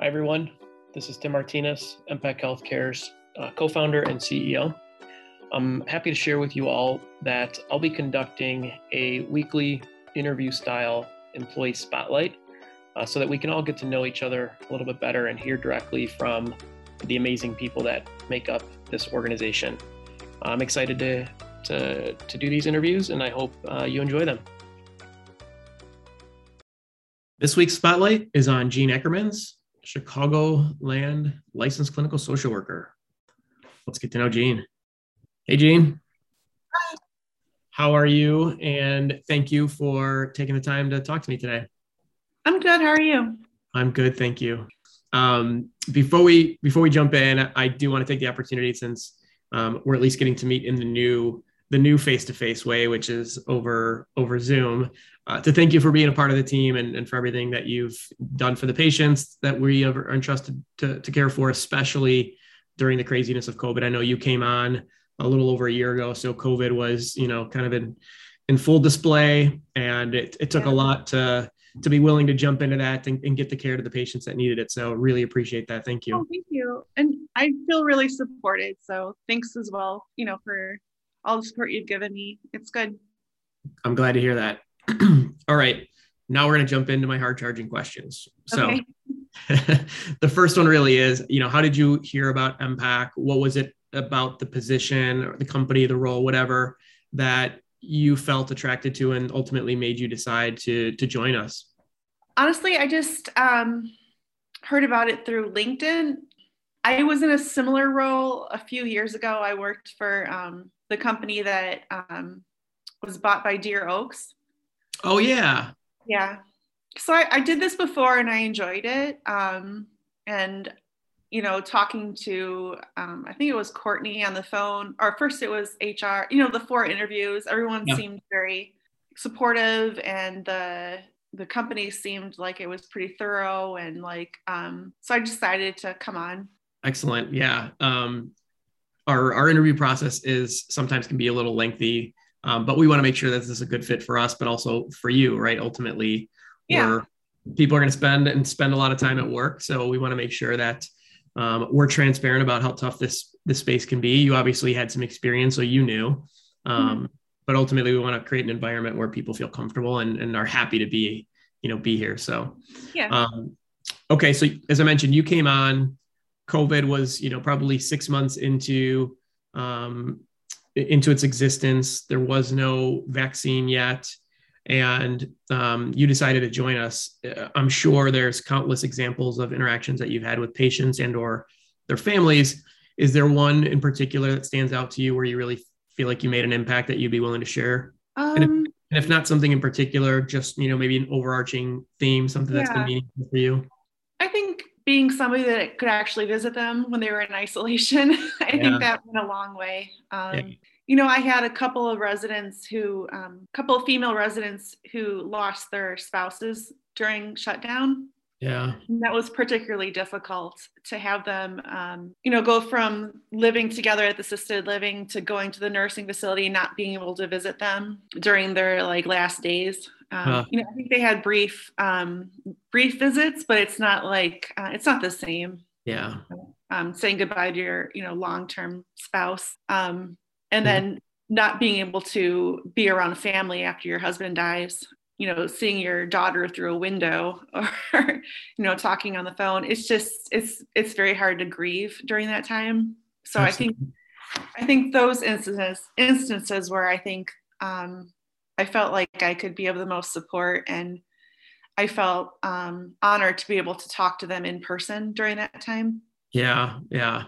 Hi, everyone. This is Tim Martinez, MPAC Healthcare's uh, co founder and CEO. I'm happy to share with you all that I'll be conducting a weekly interview style employee spotlight uh, so that we can all get to know each other a little bit better and hear directly from the amazing people that make up this organization. I'm excited to, to, to do these interviews and I hope uh, you enjoy them. This week's spotlight is on Jean Ackermans, Chicago Land licensed clinical social worker. Let's get to know Jean. Hey, Jean. Hi. How are you? And thank you for taking the time to talk to me today. I'm good. How are you? I'm good, thank you. Um, before we before we jump in, I do want to take the opportunity since um, we're at least getting to meet in the new the new face to face way, which is over over Zoom uh, to thank you for being a part of the team and, and for everything that you've done for the patients that we are entrusted to, to care for, especially during the craziness of COVID. I know you came on a little over a year ago, so COVID was, you know, kind of in in full display, and it, it took yeah. a lot to to be willing to jump into that and, and, get the care to the patients that needed it. So really appreciate that. Thank you. Oh, thank you. And I feel really supported. So thanks as well, you know, for all the support you've given me. It's good. I'm glad to hear that. All right. Now we're going to jump into my hard charging questions. So okay. the first one really is, you know, how did you hear about MPAC? What was it about the position or the company, the role, whatever that you felt attracted to and ultimately made you decide to to join us? Honestly, I just um, heard about it through LinkedIn. I was in a similar role a few years ago. I worked for um, the company that um, was bought by Deer Oaks. Oh yeah. Yeah. So I, I did this before and I enjoyed it. Um, and you know, talking to um, I think it was Courtney on the phone, or first it was HR. You know, the four interviews. Everyone yeah. seemed very supportive, and the the company seemed like it was pretty thorough and like um, so I decided to come on. Excellent. Yeah. Um, our our interview process is sometimes can be a little lengthy. Um, but we want to make sure that this is a good fit for us, but also for you, right? Ultimately, yeah. people are going to spend and spend a lot of time at work. So we want to make sure that um, we're transparent about how tough this this space can be. You obviously had some experience, so you knew. Um, mm-hmm. But ultimately, we want to create an environment where people feel comfortable and, and are happy to be, you know, be here. So, yeah. Um, okay, so as I mentioned, you came on. COVID was, you know, probably six months into um, into its existence. There was no vaccine yet. And um, you decided to join us. Uh, I'm sure there's countless examples of interactions that you've had with patients and or their families. Is there one in particular that stands out to you where you really feel like you made an impact that you'd be willing to share? Um, and, if, and, if, not something in particular, just you know maybe an overarching theme, something that's been meaningful for you. Being somebody that could actually visit them when they were in isolation, I yeah. think that went a long way. Um, yeah. You know, I had a couple of residents who, a um, couple of female residents who lost their spouses during shutdown. Yeah. And that was particularly difficult to have them, um, you know, go from living together at the assisted living to going to the nursing facility, not being able to visit them during their like last days. Um, huh. You know, I think they had brief, um, brief visits, but it's not like uh, it's not the same. Yeah. Um, saying goodbye to your, you know, long-term spouse, um, and mm-hmm. then not being able to be around family after your husband dies you know seeing your daughter through a window or you know talking on the phone it's just it's it's very hard to grieve during that time so Absolutely. i think i think those instances instances where i think um, i felt like i could be of the most support and i felt um, honored to be able to talk to them in person during that time yeah yeah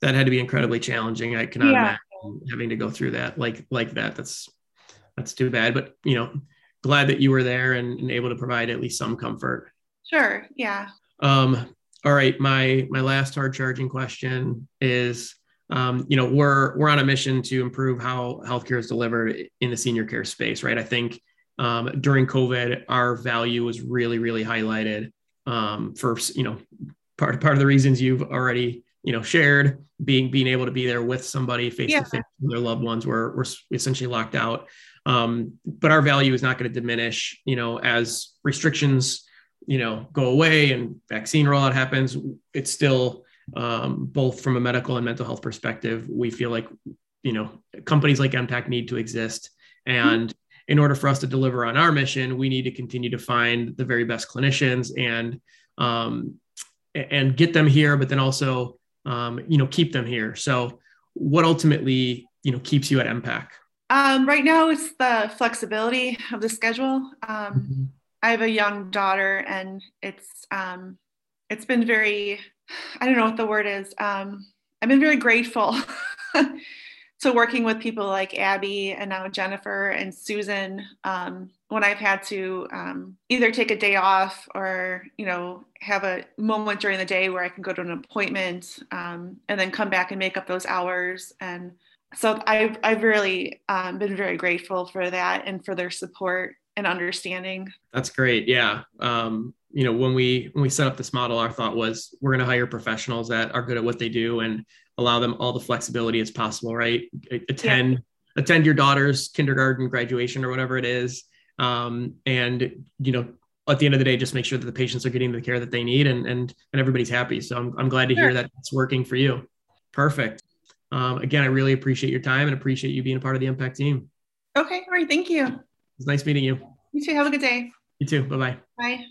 that had to be incredibly challenging i cannot yeah. imagine having to go through that like like that that's that's too bad but you know glad that you were there and, and able to provide at least some comfort. Sure. Yeah. Um, all right. My my last hard charging question is, um, you know, we're we're on a mission to improve how healthcare is delivered in the senior care space, right? I think um, during COVID, our value was really really highlighted. Um, for you know, part part of the reasons you've already you know shared being being able to be there with somebody face to face with their loved ones were were essentially locked out um, but our value is not going to diminish, you know, as restrictions you know go away and vaccine rollout happens it's still um, both from a medical and mental health perspective we feel like you know companies like MPAC need to exist. And in order for us to deliver on our mission we need to continue to find the very best clinicians and um, and get them here but then also um, you know keep them here. So what ultimately you know keeps you at MPAC um, right now it's the flexibility of the schedule. Um, mm-hmm. i have a young daughter and it's um, it's been very i don't know what the word is um, i've been very grateful to working with people like abby and now jennifer and susan um, when i've had to um, either take a day off or you know have a moment during the day where i can go to an appointment um, and then come back and make up those hours. And so i've, I've really um, been very grateful for that and for their support and understanding. That's great. Yeah. Um, you know when we when we set up this model our thought was we're going to hire professionals that are good at what they do and allow them all the flexibility as possible right? Attend yeah. attend your daughter's kindergarten graduation or whatever it is um, and you know at the end of the day just make sure that the patients are getting the care that they need and and, and everybody's happy. So i'm, I'm glad to sure. hear that it's working for you. Perfect. Um, again i really appreciate your time and appreciate you being a part of the MPAC team. Okay all right thank you. It's nice meeting you. You too have a good day. You too bye-bye. Bye